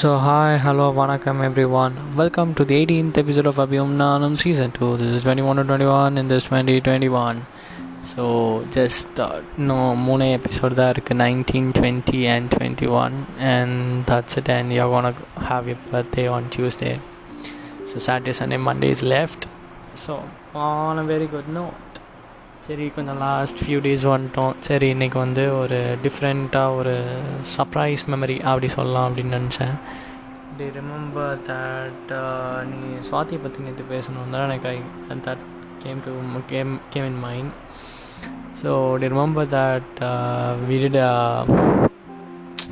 So hi, hello, vanakkam everyone. Welcome to the 18th episode of Abhyumnanam season 2. This is 21 to 21 in this 2021. So just uh, no moon episode there 19, 20 and 21 and that's it and you're gonna have your birthday on Tuesday. So Saturday, Sunday, Monday is left. So on a very good note. சரி கொஞ்சம் last few days வந்துட்டோம். சரி இன்றைக்கி வந்து ஒரு டிஃப்ரெண்ட்டாக ஒரு surprise memory அப்படி சொல்லலாம் அப்படின்னு நினச்சேன். டி ரிமெம்பர் தட் நீ சுவாதியை பற்றி நேற்று பேசணும் தான் எனக்கு I that came to came came in mind so the remember that we did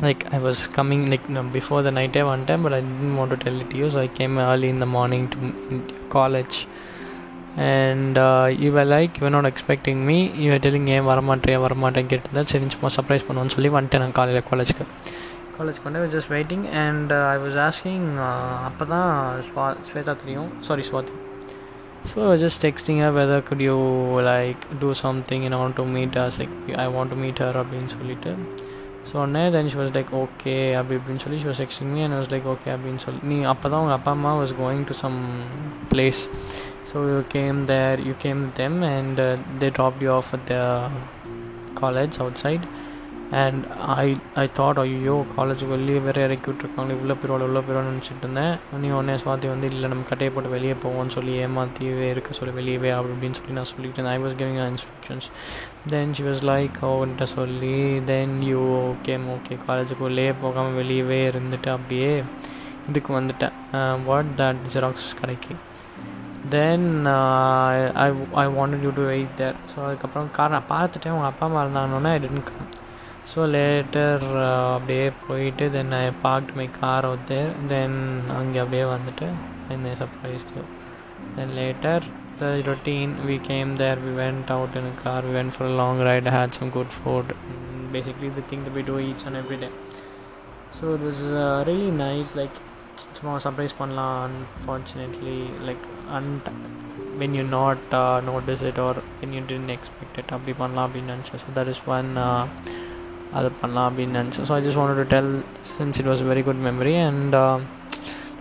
like I was coming like no, before the night வந்துட்டேன் but I didn't want to tell it you so I came early in the morning to college and இவ like even not expecting me even telling ஏன் வரமாட்டேன் வரமாட்டேன் கேட்டிருந்தேன் சரி சும்மா surprise பண்ணுவோன்னு சொல்லி வந்துட்டேன் நான் காலையில் காலேஜ்க்கு காலேஜ்க்கு வந்து just waiting and I was asking அப்போ தான் ஸ்வா ஸ்வேதா தெரியும். Sorry Swathi so just texting whether good you like do something in want to meet us like I want to meet her அப்படின்னு சொல்லிட்டு. ஸோ உடனே then she was like okay அப்படி இப்படின்னு சொல்லி she was texting me and was like okay அப்படின்னு சொல்லி. நீ அப்போ தான் உங்கள் அப்பா அம்மா was going to some place so you came there you came with them and uh, they dropped you off at the college outside. And I I thought ஐயோ காலேஜுக்கு வெளியே வேறு இறக்கி விட்ருக்காங்களே இவ்வளோ பேரோட இவ்வளோ பேரோட நினச்சிட்டு இருந்தேன். நீ உடனே சுவாதி வந்து இல்லை நம்ம கட்டையை போட்டு வெளியே போவோம்னு சொல்லி ஏமாற்றியவே இருக்க சொல்லி வெளியவே அப்படி இப்படின்னு சொல்லி நான் சொல்லிட்டு இருந்தேன். I was giving instructions then she was like அவன்கிட்ட சொல்லி தென் யூ ஓகே ஓகே காலேஜுக்கு உள்ளே போகாமல் வெளியவே இருந்துட்டு அப்படியே இதுக்கு வந்துட்டேன். வாட் தட் ஜெராக்ஸ் கடைக்கு? Then I I wanted you to wait there so அதுக்கப்புறம் கார் நான் பார்த்துட்டேன் உங்கள் அப்பா அம்மா இருந்தாங்கன்னா I didn't come so later அப்படியே போயிட்டு then I parked my car out there then அங்கே அப்படியே வந்துட்டு and surprise then later the routine we came there we went out in car we went for long ride had some good food basically the thing the be to each and every day so it was really nice like சும்மா surprise பண்ணலாம் unfortunately like and when you not notice it or when you tend expect it அப்படி பண்ணலாம் அப்படின்னு நினச்சேன் so that is one அது பண்ணலாம் அப்படின்னு நினச்சேன் so I just want to tell since it was very good memory and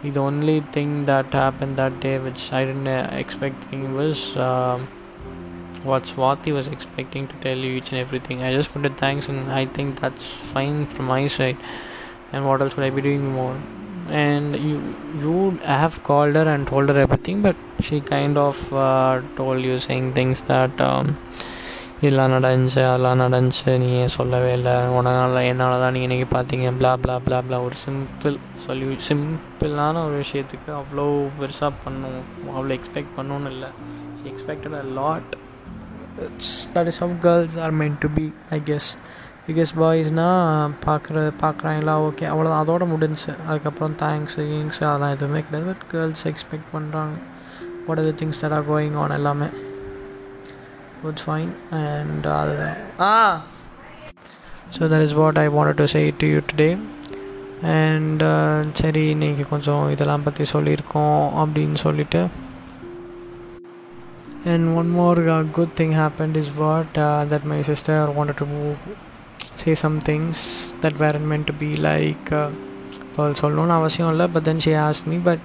the only thing that happened that day which I didn't uh, expecting was uh, what Swati was expecting to tell you each and everything. I just put it thanks and I think that's fine from my side. And what else would I be doing more? And you you would have called her and told her everything, but she kind of uh, told you saying things that um, இதெல்லாம் நடந்துச்சு அதெல்லாம் நடந்துச்சு நீ ஏன் சொல்லவே இல்லை உடனால என்னால் தான் நீங்கள் இன்றைக்கி பார்த்தீங்க? ப்ளா ப்ளா ப்ளா ப்ளா ஒரு சிம்பிள் சொல்லி சிம்பிளான ஒரு விஷயத்துக்கு அவ்வளோ பெருசாக பண்ணும் அவ்வளோ எக்ஸ்பெக்ட் பண்ணணும்னு இல்லை. She expected a lot that is of girls are meant to be I guess because பாய்ஸ்னால் பார்க்குற பார்க்குறாங்களா ஓகே அவ்வளோதான் அதோட முடிஞ்சு. அதுக்கப்புறம் தேங்க்ஸ் கிங்ஸ் அதெல்லாம் எதுவுமே கிடையாது. பட் கேர்ள்ஸ் எக்ஸ்பெக்ட் பண்ணுறாங்க what are the things that are going on எல்லாமே. It's fine. And uh, ah so that is what i wanted to say to you today. And சரி இன்றைக்கி கொஞ்சம் இதெல்லாம் பற்றி சொல்லியிருக்கோம் அப்படின்னு சொல்லிட்டு. And one more uh, good thing happened is what uh, that my sister wanted to say some things that weren't meant to be like uh, சொல்லணும்னு அவசியம் இல்லை but then she ask me but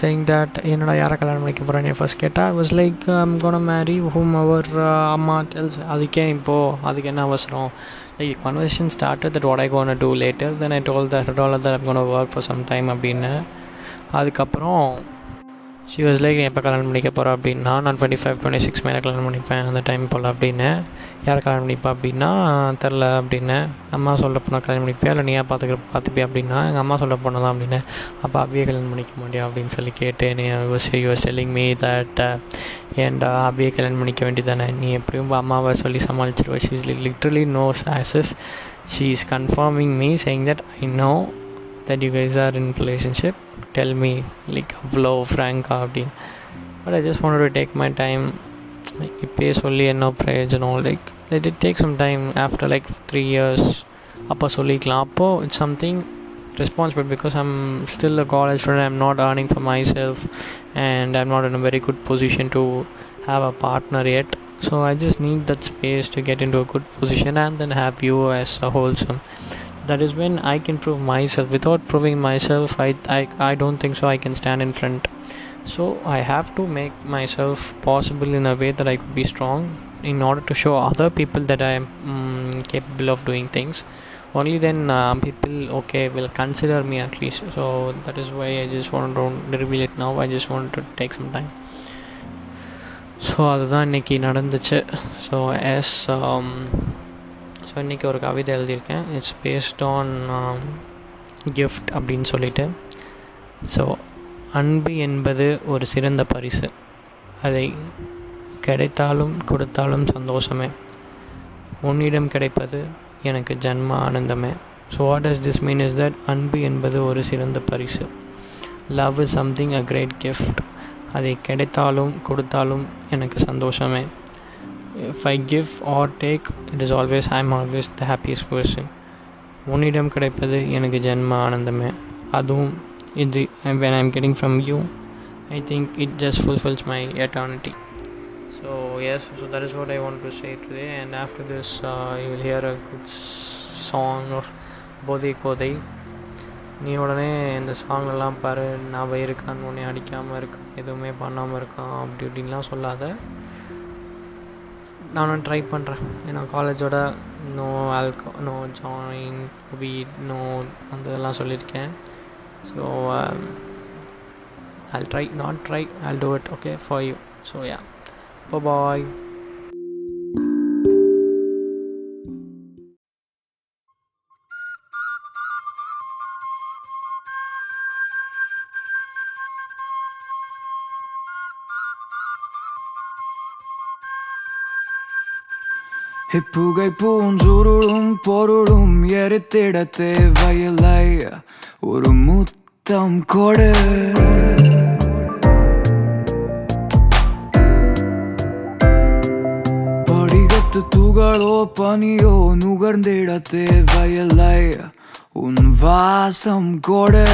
saying that என்னடா யாரை கல்யாணம் பண்ணிக்க போகிறேன் first கேட்டால் was like I'm gonna marry whom அவர் அம்மா டெல்ஸ் அதுக்கே இப்போது அதுக்கு என்ன அவசரம்? Like conversation started that what I gonna do later then I told that told that I'm gonna work for some time அப்படின்னு. அதுக்கப்புறம் ஷி வாஸ் லைக் எப்போ கல்யாணம் பண்ணிக்க போகிறோம் அப்படின்னா நான் டுவெண்ட்டி ஃபைவ் டுவெண்ட்டி சிக்ஸ் மேலே கல்யாணம் பண்ணிப்பேன் அந்த டைம் போல் அப்படின்னு. யார் கல்யாணம் பண்ணிப்பா அப்படின்னா தெரில அப்படின்னு. அம்மா சொல்ல போனால் கல்யாணம் பண்ணிப்பியா? இல்லை நீயா பார்த்துக்க பார்த்துப்பியா அப்படின்னா எங்கள் அம்மா சொல்ல போனதான் அப்படின்னு. அப்போ அபியை கல்யாணம் பண்ணிக்க மாட்டியா அப்படின்னு சொல்லி கேட்டு நீ use use telling me that ஏன்டா அபியை கல்யாணம் பண்ணிக்க வேண்டியதானே? நீ எப்படியும் அம்மாவை சொல்லி சமாளிச்சிருவா. She is literally knows as if she is confirming me saying that I know that you guys are in relationship tell me like அவ்வளோ ஃப்ராங்காக அப்படின்னு but I just want to take my time like இப்போயே சொல்லி என்ன பிரயோஜனம் like let it take some time after like three years அப்போ சொல்லிக்கலாம் அப்போது it's something responsible because I'm still a college student. I'm not earning for myself and I'm not in a very good position to have a partner yet. So I just need that space to get into a good position and then have you as a wholesome. that is when I can prove myself. Without proving myself, I, I, I don't think so I can stand in front. So I have to make myself possible in a way that I could be strong in order to show other people that I am um, capable of doing things. Only then uh, people okay will consider me at least. So that is why I just want to reveal it now. I just want to take some time. So அதுதான் இன்றைக்கி நடந்துச்சு so yes so இன்றைக்கி ஒரு கவிதை எழுதியிருக்கேன். It's based on gift அப்படின்னு சொல்லிட்டு. So அன்பு என்பது ஒரு சிறந்த பரிசு. அதை கிடைத்தாலும் கொடுத்தாலும் சந்தோஷமே. உன்னிடம் கிடைப்பது எனக்கு ஜன்ம ஆனந்தமே. So what does this mean is that அன்பு என்பது ஒரு சிறந்த பரிசு. Love is something a great gift அதை கிடைத்தாலும் கொடுத்தாலும் எனக்கு சந்தோஷமே. If I give or take it is always I am always the happiest person உன்னிடம் கிடைப்பது எனக்கு ஜென்ம ஆனந்தமே. அதுவும் இது when I am getting from you I think it just fulfils my eternity so yes so that is what I want to say today and after this you will hear a good song of போதை கோதை நீ உடனே இந்த சாங்லாம் பாரு நான் இருக்கான்னு உன்னை அடிக்காமல் இருக்கான் எதுவுமே பண்ணாமல் இருக்கான் அப்படி இப்படின்லாம் சொல்லாத. நானும் ட்ரை பண்ணுறேன் ஏன்னா காலேஜோட no alco no joint weed no அந்த இதெல்லாம் சொல்லியிருக்கேன். So I'll try not try I'll do it okay for you so yeah இப்போ பாய் இப்புகை பூஞ்சுருளும் பொருளும் எரித்திட தேவையில்லை ஒரு முத்தம் கொடு. படிகத்து துகளோ பனியோ நுகர்ந்திட தேவையில்லை உன் வாசம் கொடு.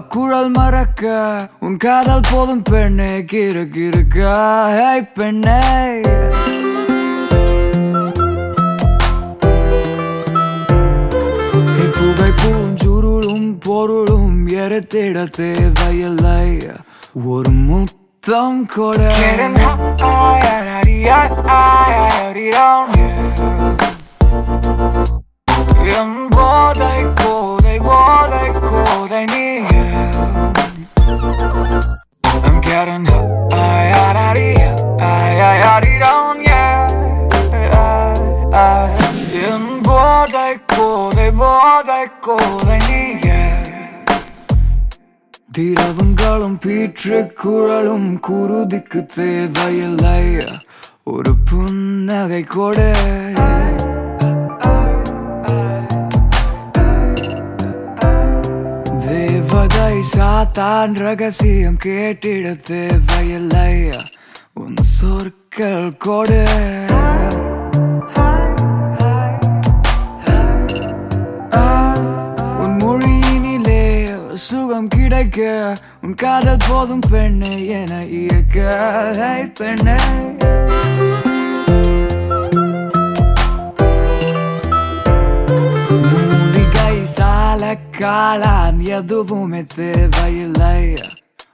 குழல் மறக்க உன் காதல் போதும் பெண்ணே கிரு கிருக்க ஹே பெண்ணே புகை பூஞ்சுருளும் பொருளும் எரித்திட தேவையில்லை ஒரு முத்தம் கொட என் போதை கோதை all கோதை நீ I'm getting high, high, high, high, high, down, yeah. In என் போதை கோதை போதை கோதை நீ திரவங்களும் பீற்று குழலும் குருதிக்கு தேவையில்லை. ஒரு புன்னகை கொடு. சாத்தான் ரகசியம் கேட்டிட தேவையில்லை உன் சொற்கள் கொடு. உன் மொழியினிலே சுகம் கிடைக்க உன் காதல் போதும் பெண்ணு என இயக்க. பெண்ணை. சால காளான் எதுவுமே தேவையில்லை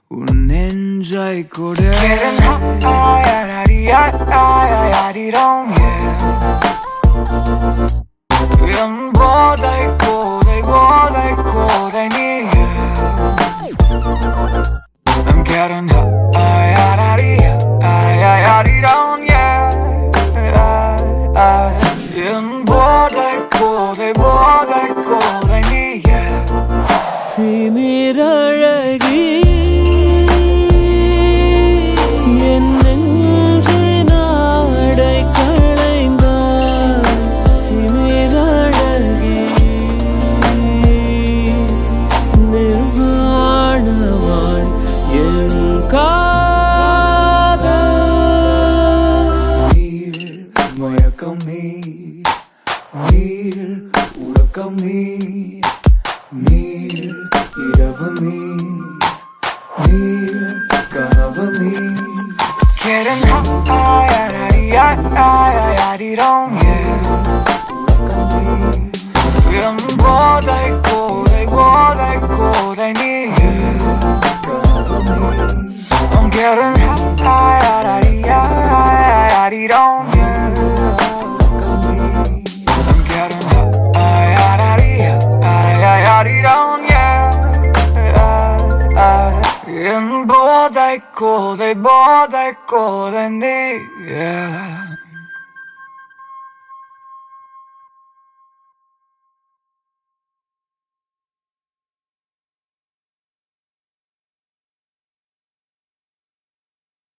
உன் நெஞ்சை கொடு see me I'm getting high, யாரிடம் I'm getting high, யாரிடம் என் போதை கோதை போதை கோதை நீ yeah.